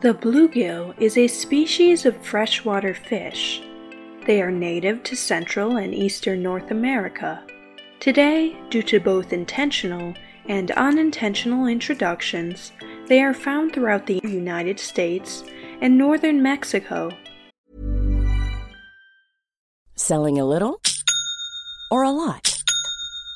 The bluegill is a species of freshwater fish. They are native to Central and Eastern North America. Today, due to both intentional and unintentional introductions, they are found throughout the United States and northern Mexico. Selling a little or a lot?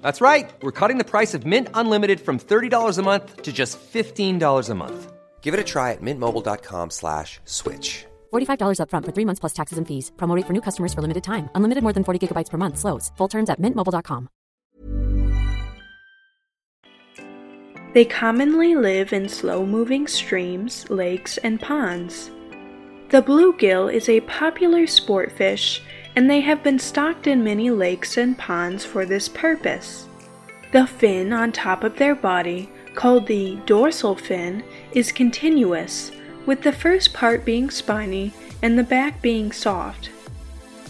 That's right. We're cutting the price of Mint Unlimited from $30 a month to just $15 a month. Give it a try at mintmobile.com slash switch. $45 upfront for three months plus taxes and fees. Promote rate for new customers for limited time. Unlimited more than 40 gigabytes per month. Slows. Full terms at mintmobile.com. They commonly live in slow moving streams, lakes, and ponds. The bluegill is a popular sport fish, and they have been stocked in many lakes and ponds for this purpose. The fin on top of their body, called the dorsal fin, is continuous, with the first part being spiny and the back being soft.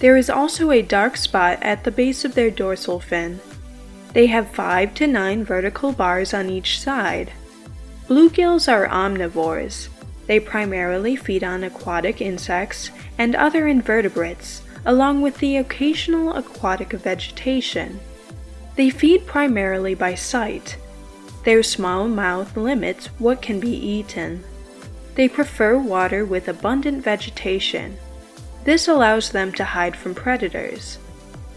There is also a dark spot at the base of their dorsal fin. They have 5 to 9 vertical bars on each side. Bluegills are omnivores. They primarily feed on aquatic insects and other invertebrates, along with the occasional aquatic vegetation. They feed primarily by sight. Their small mouth limits what can be eaten. They prefer water with abundant vegetation. This allows them to hide from predators.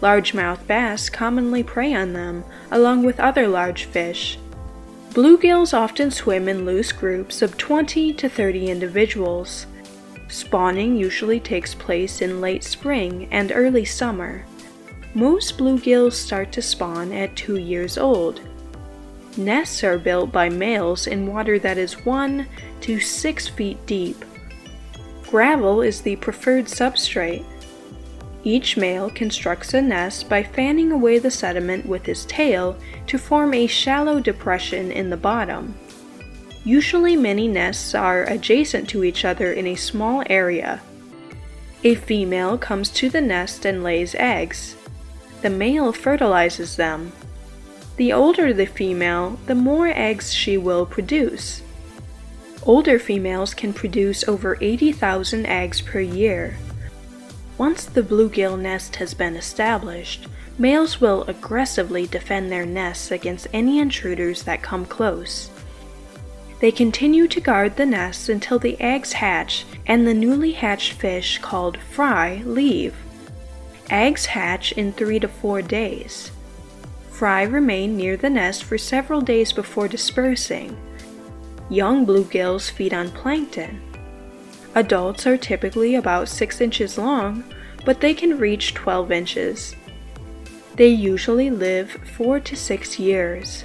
Largemouth bass commonly prey on them, along with other large fish. Bluegills often swim in loose groups of 20 to 30 individuals. Spawning usually takes place in late spring and early summer. Most bluegills start to spawn at 2 years old. Nests are built by males in water that is 1 to 6 feet deep. Gravel is the preferred substrate. Each male constructs a nest by fanning away the sediment with his tail to form a shallow depression in the bottom. Usually, many nests are adjacent to each other in a small area. A female comes to the nest and lays eggs. The male fertilizes them. The older the female, the more eggs she will produce. Older females can produce over 80,000 eggs per year. Once the bluegill nest has been established, males will aggressively defend their nests against any intruders that come close. They continue to guard the nest until the eggs hatch and the newly hatched fish called fry leave. Eggs hatch in three to four days. Fry remain near the nest for several days before dispersing. Young bluegills feed on plankton. Adults are typically about 6 inches long, but they can reach 12 inches. They usually live 4 to 6 years.